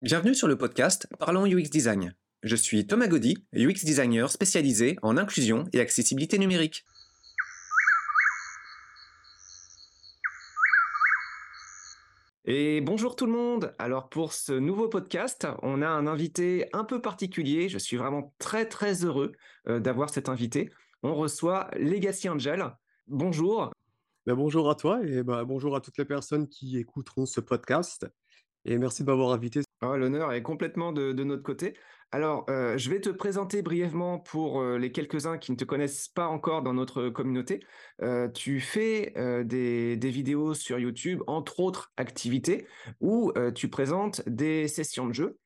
Bienvenue sur le podcast Parlons UX Design. Je suis Thomas Gaudy, UX designer spécialisé en inclusion et accessibilité numérique. Et bonjour tout le monde. Alors pour ce nouveau podcast, on a un invité un peu particulier. Je suis vraiment très très heureux euh, d'avoir cet invité. On reçoit Legacy Angel. Bonjour. Ben, bonjour à toi et bah, bonjour à toutes les personnes qui écouteront ce podcast. Et merci de m'avoir invité. Oh, l'honneur est complètement de, notre côté. Alors, euh, je vais te présenter brièvement pour euh, les quelques-uns qui ne te connaissent pas encore dans notre communauté. Euh, tu fais des, des, vidéos sur YouTube, entre autres activités, où tu présentes des sessions de jeux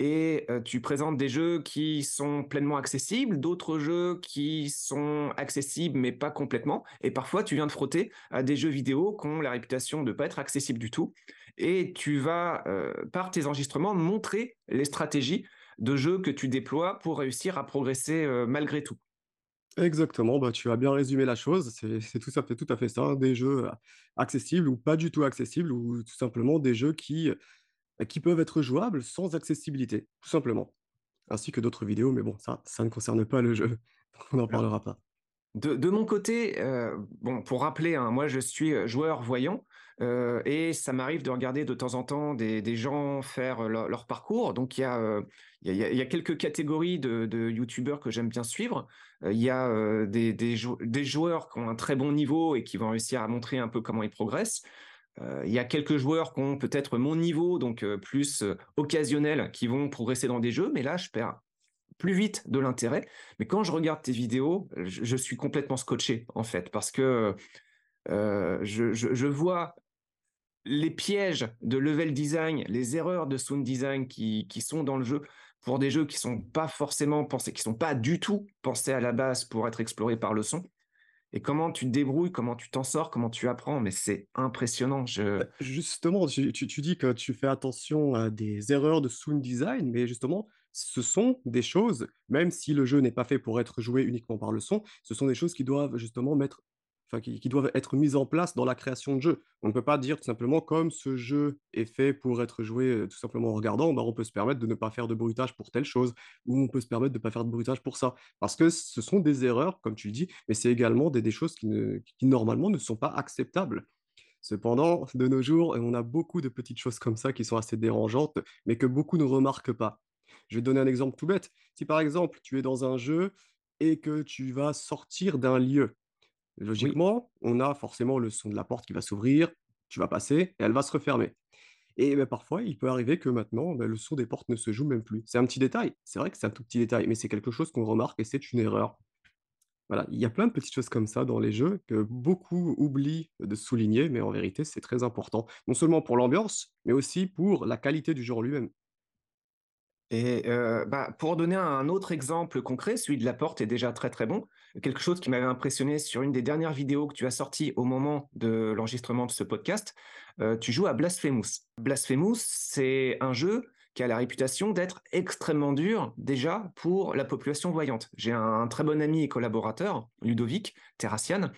et tu présentes des jeux qui sont pleinement accessibles, d'autres jeux qui sont accessibles mais pas complètement. Et parfois, tu viens de frotter à des jeux vidéo qui ont la réputation de ne pas être accessibles du tout et tu vas, euh, par tes enregistrements, montrer les stratégies de jeu que tu déploies pour réussir à progresser euh, malgré tout. Exactement, bah, tu as bien résumé la chose. C'est tout, à fait, tout à fait ça, hein, des jeux euh, accessibles ou pas du tout accessibles, ou tout simplement des jeux qui, qui peuvent être jouables sans accessibilité, tout simplement. Ainsi que d'autres vidéos, mais bon, ça, ça ne concerne pas le jeu, on n'en parlera pas. De, mon côté, bon, pour rappeler, hein, moi je suis joueur voyant, et ça m'arrive de regarder de temps en temps des, gens faire leur, parcours. Donc il y, a, y a, quelques catégories de, de youtubeurs que j'aime bien suivre. il y a des, des, joueurs qui ont un très bon niveau et qui vont réussir à montrer un peu comment ils progressent. il y a quelques joueurs qui ont peut-être mon niveau, donc plus occasionnel, qui vont progresser dans des jeux, mais là je perds plus vite de l'intérêt. Mais quand je regarde tes vidéos, je, suis complètement scotché en fait, parce que je, je, vois les pièges de level design, les erreurs de sound design qui, sont dans le jeu pour des jeux qui sont pas forcément pensés, qui sont pas du tout pensés à la base pour être explorés par le son. Et comment tu te débrouilles, comment tu t'en sors, comment tu apprends, mais c'est impressionnant. Bah, justement, tu, dis que tu fais attention à des erreurs de sound design, mais justement, ce sont des choses, même si le jeu n'est pas fait pour être joué uniquement par le son, ce sont des choses qui doivent justement mettre qui, doivent être mises en place dans la création de jeu. On ne peut pas dire tout simplement comme ce jeu est fait pour être joué euh, tout simplement en regardant, bah, on peut se permettre de ne pas faire de bruitage pour telle chose, ou on peut se permettre de ne pas faire de bruitage pour ça. Parce que ce sont des erreurs, comme tu le dis, mais c'est également des, choses qui, qui normalement ne sont pas acceptables. Cependant, de nos jours, on a beaucoup de petites choses comme ça qui sont assez dérangeantes, mais que beaucoup ne remarquent pas. Je vais te donner un exemple tout bête. Si par exemple, tu es dans un jeu et que tu vas sortir d'un lieu, Logiquement, on a forcément le son de la porte qui va s'ouvrir, tu vas passer et elle va se refermer. Et bah, parfois, il peut arriver que maintenant, bah, le son des portes ne se joue même plus. C'est un petit détail. C'est vrai que c'est un tout petit détail, mais c'est quelque chose qu'on remarque et c'est une erreur. Voilà, il y a plein de petites choses comme ça dans les jeux que beaucoup oublient de souligner, mais en vérité, c'est très important. Non seulement pour l'ambiance, mais aussi pour la qualité du jeu en lui-même. Et bah, pour donner un autre exemple concret, celui de la porte est déjà très très bon. Quelque chose qui m'avait impressionné sur une des dernières vidéos que tu as sorties au moment de l'enregistrement de ce podcast, tu joues à Blasphemous. Blasphemous, c'est un jeu qui a la réputation d'être extrêmement dur déjà pour la population voyante. J'ai un, très bon ami et collaborateur, Ludovic Terrassian,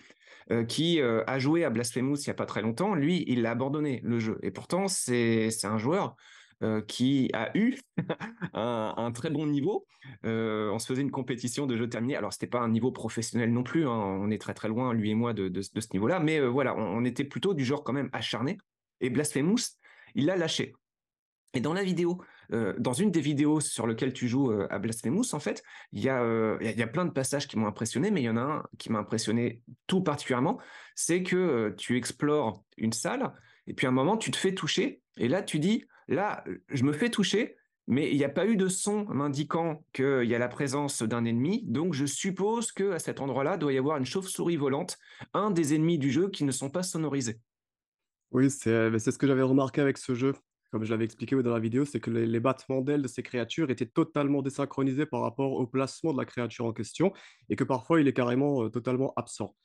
qui a joué à Blasphemous il n'y a pas très longtemps. Lui, il a abandonné le jeu. Et pourtant, c'est un joueur euh, qui a eu un, très bon niveau. Euh, on se faisait une compétition de jeux terminés. Alors, c'était pas un niveau professionnel non plus. Hein. On est très très loin, lui et moi, de, ce niveau-là. Mais euh, voilà, on, était plutôt du genre quand même acharné. Et Blasphemous, il l'a lâché. Et dans la vidéo, dans une des vidéos sur lesquelles tu joues à Blasphemous, en fait, il y, a, il y a plein de passages qui m'ont impressionné, mais il y en a un qui m'a impressionné tout particulièrement, c'est que tu explores une salle, et puis à un moment, tu te fais toucher, et là, tu dis, Là, je me fais toucher, mais il n'y a pas eu de son m'indiquant qu'il y a la présence d'un ennemi. Donc, je suppose qu'à cet endroit-là, doit y avoir une chauve-souris volante, un des ennemis du jeu qui ne sont pas sonorisés. Oui, c'est ce que j'avais remarqué avec ce jeu. Comme je l'avais expliqué dans la vidéo, c'est que les, battements d'ailes de ces créatures étaient totalement désynchronisés par rapport au placement de la créature en question et que parfois il est carrément totalement absent.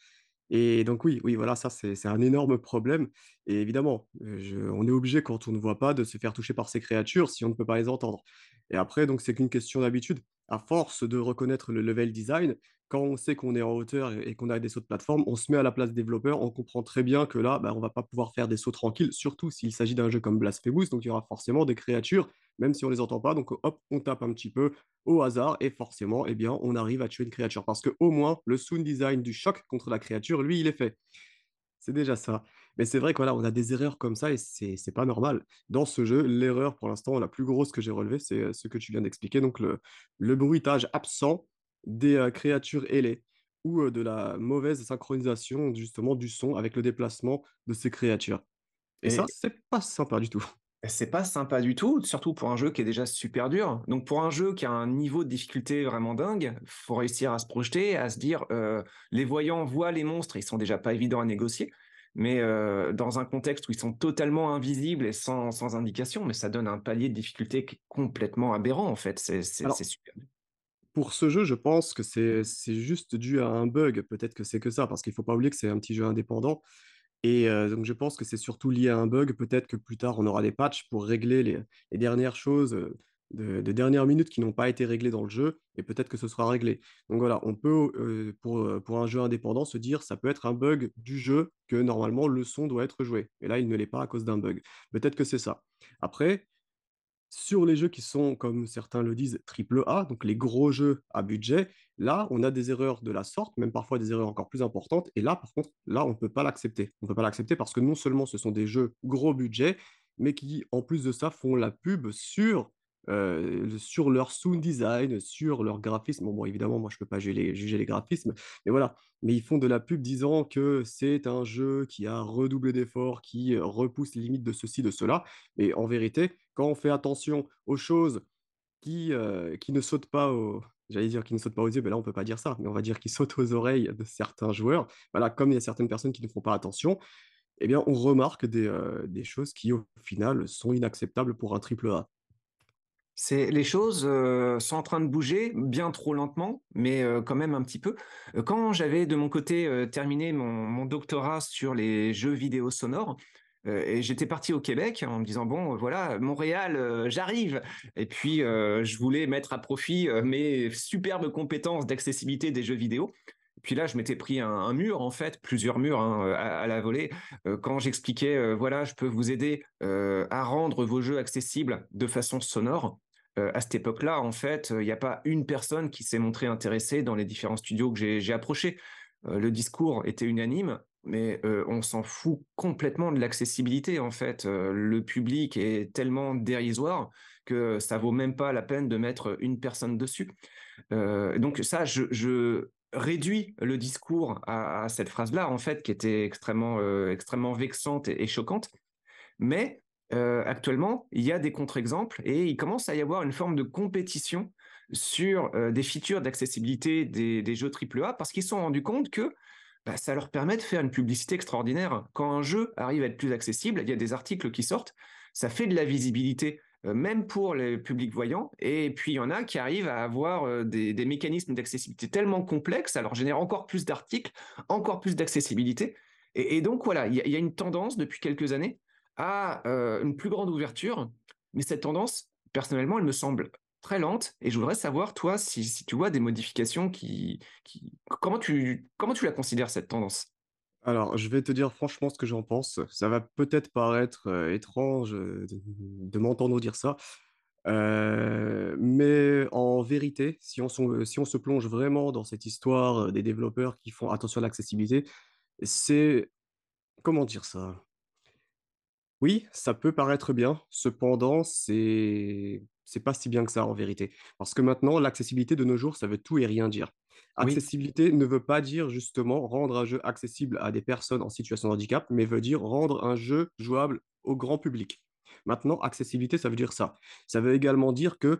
Et donc oui, oui, voilà, ça c'est un énorme problème. Et évidemment, on est obligé quand on ne voit pas de se faire toucher par ces créatures si on ne peut pas les entendre. Et après, donc c'est qu'une question d'habitude. À force de reconnaître le level design, quand on sait qu'on est en hauteur et qu'on a des sauts de plateforme, on se met à la place des développeurs. On comprend très bien que là, bah, on va pas pouvoir faire des sauts tranquilles, surtout s'il s'agit d'un jeu comme Blasphemous. Donc, il y aura forcément des créatures, même si on les entend pas. Donc, hop, on tape un petit peu au hasard et forcément, eh bien, on arrive à tuer une créature. Parce que au moins, le sound design du choc contre la créature, lui, il est fait. C'est déjà ça. Mais c'est vrai que voilà, on a des erreurs comme ça et c'est c'est pas normal. Dans ce jeu, l'erreur pour l'instant la plus grosse que j'ai relevée, c'est, heu, ce que tu viens d'expliquer, donc le le bruitage absent des, heu, créatures ailées ou, heu, de la mauvaise synchronisation justement du son avec le déplacement de ces créatures. Et ça, Et c'est pas sympa du tout. c'est pas sympa du tout, surtout pour un jeu qui est déjà super dur. Donc pour un jeu qui a un niveau de difficulté vraiment dingue, faut réussir à se projeter, à se dire, les voyants voient les monstres, ils sont déjà pas évidents à négocier, mais heu, dans un contexte où ils sont totalement invisibles et sans sans indication, mais ça donne un palier de difficulté qui est complètement aberrant en fait, c'est super Pour ce jeu, je pense que c'est juste dû à un bug. Peut-être que c'est que ça, parce qu'il faut pas oublier que c'est un petit jeu indépendant et heu, donc je pense que c'est surtout lié à un bug. Peut-être que plus tard, on aura des patchs pour régler les les dernières choses, heu, de de dernière minute qui n'ont pas été réglées dans le jeu et peut-être que ce sera réglé. Donc voilà, on peut, heu, pour, heu, pour un jeu indépendant, se dire: «Ça peut être un bug du jeu que normalement le son doit être joué» et là, il ne l'est pas à cause d'un bug. Peut-être que c'est ça. Après, sur les jeux qui sont, comme certains le disent, triple A, donc les gros jeux à budget, là, on a des erreurs de la sorte, même parfois des erreurs encore plus importantes. Et là, par contre, là, on ne peut pas l'accepter. On ne peut pas l'accepter parce que non seulement ce sont des jeux gros budget, mais qui, en plus de ça, font la pub sur, euh, sur leur sound design, sur leur graphisme. Bon, évidemment, moi, je ne peux pas juger les, graphismes, mais voilà. Mais ils font de la pub disant que c'est un jeu qui a redoublé d'efforts, qui euh, repousse les limites de ceci, de cela. Et en vérité, quand on fait attention aux choses qui, heu, qui ne sautent pas aux j'allais dire ne sautent pas aux yeux, mais là on peut pas dire ça, mais on va dire qui sautent aux oreilles de certains joueurs. Voilà, comme il y a certaines personnes qui ne font pas attention, eh bien on remarque des, des choses qui au final sont inacceptables pour un triple A. C'est les choses, heu, sont en train de bouger, bien trop lentement, mais heu, quand même un petit peu. Heu, quand j'avais de mon côté, terminé mon doctorat sur les jeux vidéo sonores, et j'étais parti au Québec en me disant: «Bon, voilà, Montréal, j'arrive» et puis, je voulais mettre à profit, mes superbes compétences d'accessibilité des jeux vidéo. Puis là, je m'étais pris un mur, en fait, plusieurs murs, hein, à la volée, quand j'expliquais, «Voilà, je peux vous aider, à rendre vos jeux accessibles de façon sonore». Heu, à cette époque-là, en fait, il n'y a pas une personne qui s'est montrée intéressée dans les différents studios que j'ai approchés. Heu, le discours était unanime, mais on s'en fout complètement de l'accessibilité, en fait. Le public est tellement dérisoire que ça vaut même pas la peine de mettre une personne dessus. Donc ça, je je réduis le discours à cette phrase-là, en fait, qui était extrêmement, extrêmement vexante et et choquante. Mais heu, actuellement, il y a des contre-exemples et il commence à y avoir une forme de compétition sur, heu, des features d'accessibilité des jeux triple A parce qu'ils se sont rendus compte que, bah, ça leur permet de faire une publicité extraordinaire. Quand un jeu arrive à être plus accessible, il y a des articles qui sortent, ça fait de la visibilité, heu, même pour les publics voyants et puis il y en a qui arrivent à avoir, des mécanismes d'accessibilité tellement complexes, ça leur génère encore plus d'articles, encore plus d'accessibilité et donc voilà, il y a une tendance depuis quelques années à euh, une plus grande ouverture. Mais cette tendance, personnellement, elle me semble très lente. Et je voudrais savoir, toi, si, tu vois des modifications qui. Comment tu, comment tu la considères, cette tendance? Alors, je vais te dire franchement ce que j'en pense. Ça va peut-être paraître, heu, étrange, heu, de m'entendre dire ça, mais en vérité, si on se plonge vraiment dans cette histoire, des développeurs qui font attention à l'accessibilité, c'est comment dire ça? Oui, ça peut paraître bien, cependant, c'est c'est pas si bien que ça en vérité. Parce que maintenant, l'accessibilité de nos jours, ça veut tout et rien dire. Oui, Accessibilité ne veut pas dire justement rendre un jeu accessible à des personnes en situation de handicap, mais veut dire rendre un jeu jouable au grand public. Maintenant, accessibilité, ça veut dire ça. Ça veut également dire que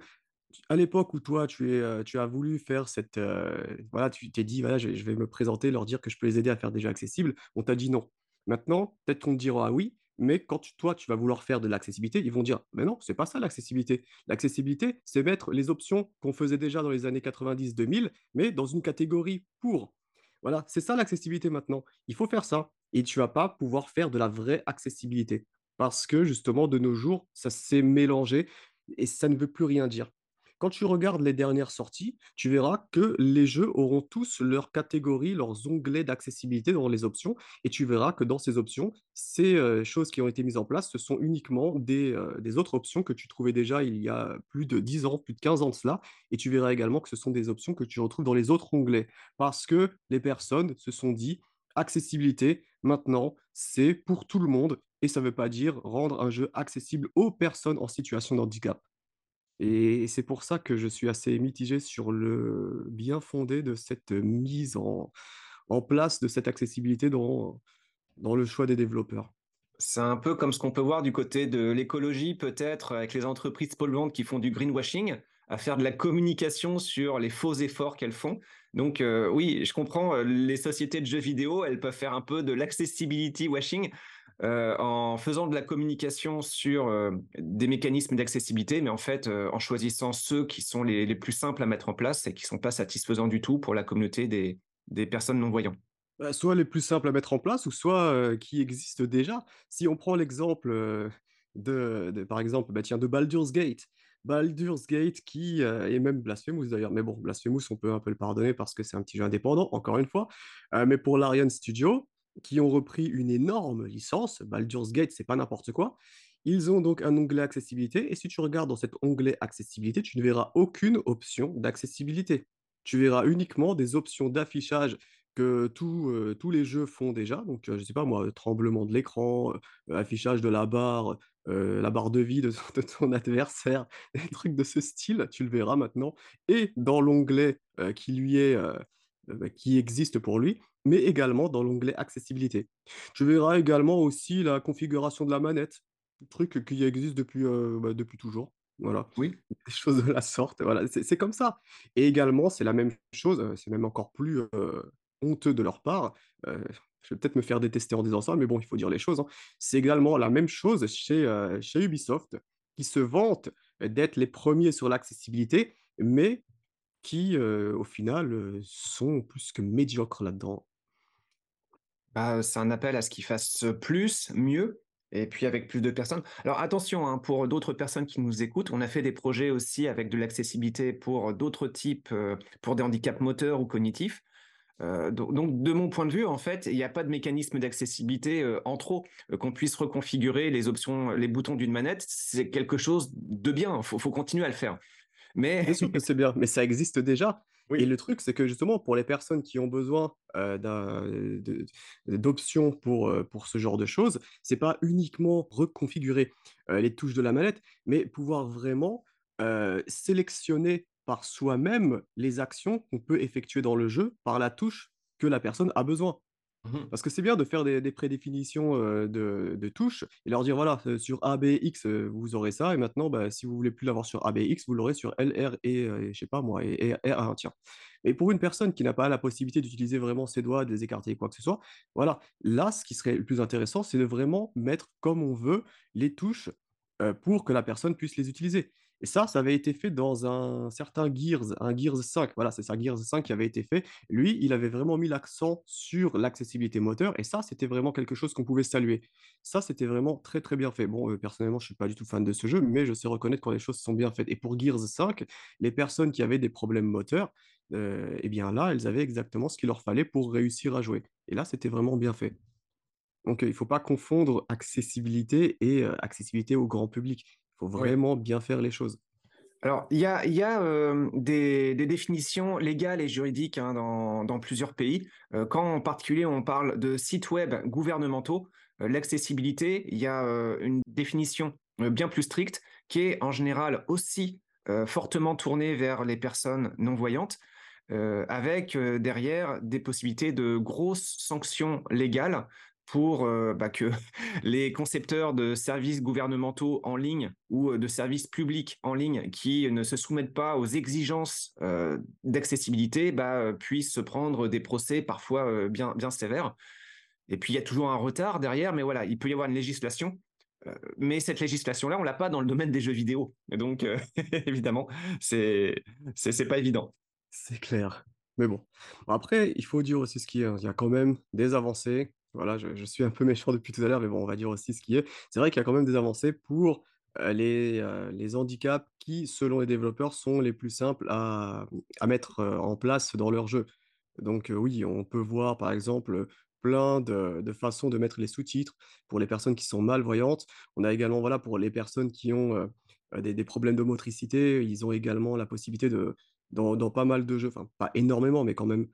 à l'époque où toi, tu es, heu, tu as voulu faire cette, heu, voilà, tu t'es dit: «Voilà, je je vais me présenter, leur dire que je peux les aider à faire des jeux accessibles». On t'a dit: «Non». Maintenant, peut-être qu'on te dira: «Oui», mais quand toi, tu vas vouloir faire de l'accessibilité, ils vont dire: «Mais non, c'est pas ça l'accessibilité. L'accessibilité, c'est mettre les options qu'on faisait déjà dans les années 90-2000, mais dans une catégorie pour». Voilà, c'est ça l'accessibilité maintenant. Il faut faire ça et tu vas pas pouvoir faire de la vraie accessibilité parce que justement, de nos jours, ça s'est mélangé et ça ne veut plus rien dire. Quand tu regardes les dernières sorties, tu verras que les jeux auront tous leurs catégories, leurs onglets d'accessibilité dans les options et tu verras que dans ces options, ces, heu, choses qui ont été mises en place, ce sont uniquement des, heu, des autres options que tu trouvais déjà il y a plus de 10 ans, plus de 15 ans de cela et tu verras également que ce sont des options que tu retrouves dans les autres onglets. Parce que les personnes se sont dit: «Accessibilité, maintenant, c'est pour tout le monde» et ça ne veut pas dire rendre un jeu accessible aux personnes en situation de handicap. Et c'est pour ça que je suis assez mitigé sur le bien-fondé de cette mise en en place de cette accessibilité dans dans le choix des développeurs. C'est un peu comme ce qu'on peut voir du côté de l'écologie, peut-être, avec les entreprises polluantes qui font du greenwashing, à faire de la communication sur les faux efforts qu'elles font. Donc euh, oui, je comprends, euh, les sociétés de jeux vidéo, elles peuvent faire un peu de l'accessibility washing euh, en faisant de la communication sur euh, des mécanismes d'accessibilité, mais en fait euh, en choisissant ceux qui sont les, plus simples à mettre en place et qui sont pas satisfaisants du tout pour la communauté des, personnes non-voyantes. Bah, soit les plus simples à mettre en place ou soit, qui existent déjà. Si on prend l'exemple, de par exemple, bah, tiens, de Baldur's Gate. Baldur's Gate qui, heu et même Blasphemous d'ailleurs, mais bon, Blasphemous, on peut un peu le pardonner parce que c'est un petit jeu indépendant, encore une fois. Mais pour Larian Studio, qui ont repris une énorme licence, Baldur's Gate, c'est pas n'importe quoi. Ils ont donc un onglet accessibilité et si tu regardes dans cet onglet accessibilité, tu ne verras aucune option d'accessibilité. Tu verras uniquement des options d'affichage que tous, heu, tous les jeux font déjà. Donc, je sais pas moi, tremblement de l'écran, heu, affichage de la barre, la barre de vie de de ton adversaire, des trucs de ce style, tu le verras maintenant et dans l'onglet, qui lui est, qui existe pour lui, mais également dans l'onglet accessibilité. Tu verras également aussi la configuration de la manette, truc qui existe depuis, heu, bah, depuis toujours. Voilà, Oui, des choses de la sorte, voilà, c'est comme ça et également, c'est la même chose, heu, c'est même encore plus, heu, honteux de leur part, je vais peut-être me faire détester en disant ça, mais bon, il faut dire les choses, hein. C'est également la même chose chez, chez Ubisoft, qui se vantent d'être les premiers sur l'accessibilité, mais qui, au final, sont plus que médiocres là-dedans. C'est un appel à ce qu'ils fassent plus, mieux, et puis avec plus de personnes. Alors attention, hein, pour d'autres personnes qui nous écoutent, on a fait des projets aussi avec de l'accessibilité pour d'autres types, euh, pour des handicaps moteurs ou cognitifs. Euh, donc, de mon point de vue, en fait, il n'y a pas de mécanisme d'accessibilité euh, en trop qu'on puisse reconfigurer les options, les boutons d'une manette. C'est quelque chose de bien. Il faut, faut continuer à le faire. Mais Bien sûr que c'est bien, mais ça existe déjà et le truc, c'est que justement pour les personnes qui ont besoin, d'options pour, ce genre de choses, c'est pas uniquement reconfigurer, les touches de la manette, mais pouvoir vraiment, sélectionner par soi-même les actions qu'on peut effectuer dans le jeu par la touche que la personne a besoin. Mhm. Parce que c'est bien de faire des prédéfinitions, de touches et leur dire: «Voilà, sur A, B, X, heu, vous aurez ça et maintenant, bah, si vous voulez plus l'avoir sur A, B, X, vous l'aurez sur L, R et et je sais pas moi et et R1», tiens. Et pour une personne qui n'a pas la possibilité d'utiliser vraiment ses doigts, de les écarter quoi que ce soit, voilà, là, ce qui serait le plus intéressant, c'est de vraiment mettre comme on veut les touches, pour que la personne puisse les utiliser. Et ça, ça avait été fait dans un certain Gears, un Gears 5, voilà, c'est ça, Gears 5 qui avait été fait lui, il avait vraiment mis l'accent sur l'accessibilité moteur et ça, c'était vraiment quelque chose qu'on pouvait saluer. Ça, c'était vraiment très, très bien fait. Bon, heu, personnellement, je suis pas du tout fan de ce jeu, mais je sais reconnaître quand les choses sont bien faites et pour Gears 5, les personnes qui avaient des problèmes moteurs, heu et bien là, elles avaient exactement ce qu'il leur fallait pour réussir à jouer et là, c'était vraiment bien fait. Donc, heu, il faut pas confondre accessibilité et accessibilité au grand public. Il faut oui. vraiment bien faire les choses. Alors, il y a, il y a euh, des, des définitions légales et juridiques hein, dans, dans plusieurs pays. Euh, quand en particulier on parle de sites web gouvernementaux, euh, l'accessibilité, il y a une définition bien plus stricte qui est en général aussi fortement tournée vers les personnes non-voyantes, avec derrière des possibilités de grosses sanctions légales pour euh, bah, que les concepteurs de services gouvernementaux en ligne ou euh, de services publics en ligne qui ne se soumettent pas aux exigences euh, d'accessibilité bah, puissent se prendre des procès parfois bien, sévères. Et puis il y a toujours un retard derrière, mais voilà, il peut y avoir une législation. Mais cette législation-là, on l'a pas dans le domaine des jeux vidéo. Donc, évidemment, c'est c'est pas évident. C'est clair. Mais bon. Après, il faut dire aussi ce qui est, hein. Il y a quand même des avancées. Voilà, je suis un peu méchant depuis tout à l'heure, mais bon, on va dire aussi ce qui est. C'est vrai qu'il y a quand même des avancées pour, les, les handicaps qui, selon les développeurs, sont les plus simples à, à mettre en place dans leur jeu. Donc oui, on peut voir par exemple plein de, de façons de mettre les sous-titres pour les personnes qui sont malvoyantes. On a également, voilà, pour les personnes qui ont des, des, problèmes de motricité, ils ont également la possibilité de, dans, dans pas mal de jeux, enfin pas énormément, mais quand même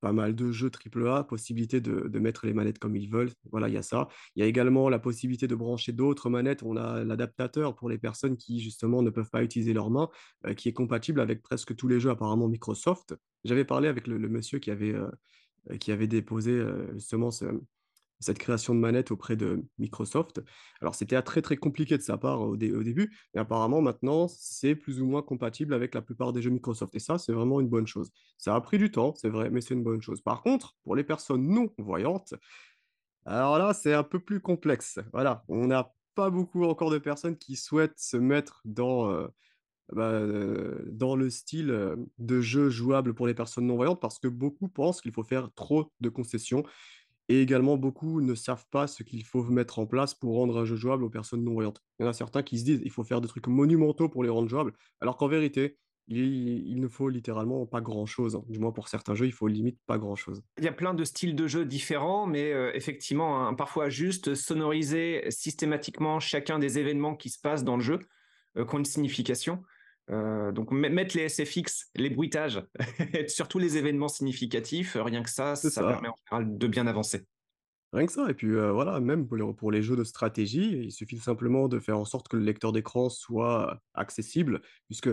pas mal de jeux AAA, possibilité de, de, mettre les manettes comme ils veulent. Voilà, il y a ça. Il y a également la possibilité de brancher d'autres manettes. On a l'adaptateur pour les personnes qui, justement, ne peuvent pas utiliser leurs mains, euh, qui est compatible avec presque tous les jeux, apparemment Microsoft. J'avais parlé avec le, monsieur qui avait, euh, qui avait déposé euh, justement ce, cette création de manette auprès de Microsoft. Alors, c'était très, très compliqué de sa part au, dé au, début, mais apparemment, maintenant, c'est plus ou moins compatible avec la plupart des jeux Microsoft. Et ça, c'est vraiment une bonne chose. Ça a pris du temps, c'est vrai, mais c'est une bonne chose. Par contre, pour les personnes non-voyantes, alors là, c'est un peu plus complexe. Voilà, on n'a pas beaucoup encore de personnes qui souhaitent se mettre dans... Bah, dans le style de jeu jouable pour les personnes non-voyantes parce que beaucoup pensent qu'il faut faire trop de concessions et également, beaucoup ne savent pas ce qu'il faut mettre en place pour rendre un jeu jouable aux personnes non-voyantes. Il y en a certains qui se disent il faut faire des trucs monumentaux pour les rendre jouables, alors qu'en vérité, il, ne faut littéralement pas grand-chose. Hein. Du moins pour certains jeux, il faut limite pas grand-chose. Il y a plein de styles de jeux différents, mais euh, effectivement, parfois juste sonoriser systématiquement chacun des événements qui se passent dans le jeu, euh, qui ont une signification. Euh, donc mettre les SFX, les bruitages, surtout les événements significatifs, rien que ça, ça, ça, permet en général de bien avancer. Rien que ça, et puis euh, voilà, même pour les, pour les, jeux de stratégie, il suffit simplement de faire en sorte que le lecteur d'écran soit accessible, puisque,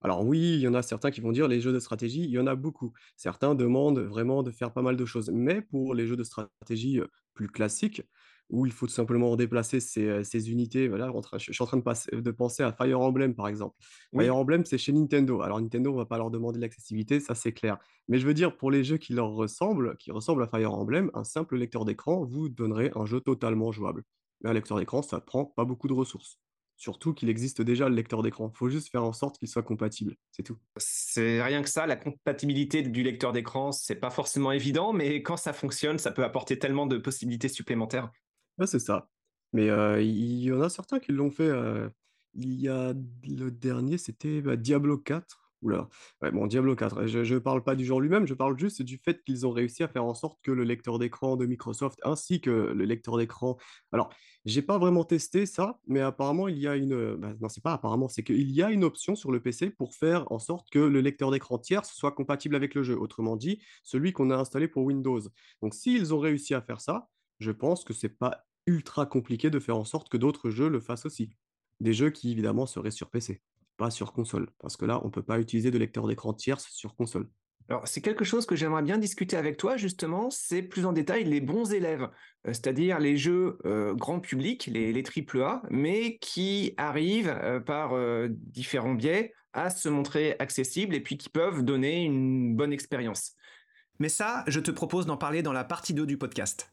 alors oui, il y en a certains qui vont dire les jeux de stratégie, il y en a beaucoup. Certains demandent vraiment de faire pas mal de choses, mais pour les jeux de stratégie euh, plus classiques, où il faut tout simplement déplacer ces, ces unités. Voilà, je suis en train de, passer, de, penser à Fire Emblem, par exemple. Oui. Fire Emblem, c'est chez Nintendo. Alors, Nintendo, on va pas leur demander de l'accessibilité, ça c'est clair. Mais je veux dire, pour les jeux qui leur ressemblent, qui ressemblent à Fire Emblem, un simple lecteur d'écran vous donnerait un jeu totalement jouable. Mais un lecteur d'écran, ça prend pas beaucoup de ressources. Surtout qu'il existe déjà le lecteur d'écran. Il faut juste faire en sorte qu'il soit compatible. C'est tout. C'est rien que ça. La compatibilité du lecteur d'écran, c'est pas forcément évident, mais quand ça fonctionne, ça peut apporter tellement de possibilités supplémentaires. Ouais, c'est ça. Mais il y en a certains qui l'ont fait. il y a le dernier, c'était bah, Diablo 4. Oula. Ouais, bon, Diablo 4. Je ne parle pas du genre lui-même, je parle juste du fait qu'ils ont réussi à faire en sorte que le lecteur d'écran de Microsoft ainsi que le lecteur d'écran. Alors, j'ai pas vraiment testé ça, mais apparemment, il y a une. bah, non, c'est pas apparemment, c'est qu'il y a une option sur le PC pour faire en sorte que le lecteur d'écran tierce soit compatible avec le jeu. Autrement dit, celui qu'on a installé pour Windows. Donc, s'ils ont réussi à faire ça, je pense que c'est pas ultra compliqué de faire en sorte que d'autres jeux le fassent aussi. Des jeux qui, évidemment, seraient sur PC, pas sur console. Parce que là, on peut pas utiliser de lecteur d'écran tierce sur console. Alors, c'est quelque chose que j'aimerais bien discuter avec toi, justement, c'est plus en détail les bons élèves, euh, c'est-à-dire les jeux euh, grand public, les, les AAA, mais qui arrivent euh, par différents biais à se montrer accessibles et puis qui peuvent donner une bonne expérience. Mais ça, je te propose d'en parler dans la partie 2 du podcast.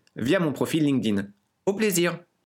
via mon profil LinkedIn. Au plaisir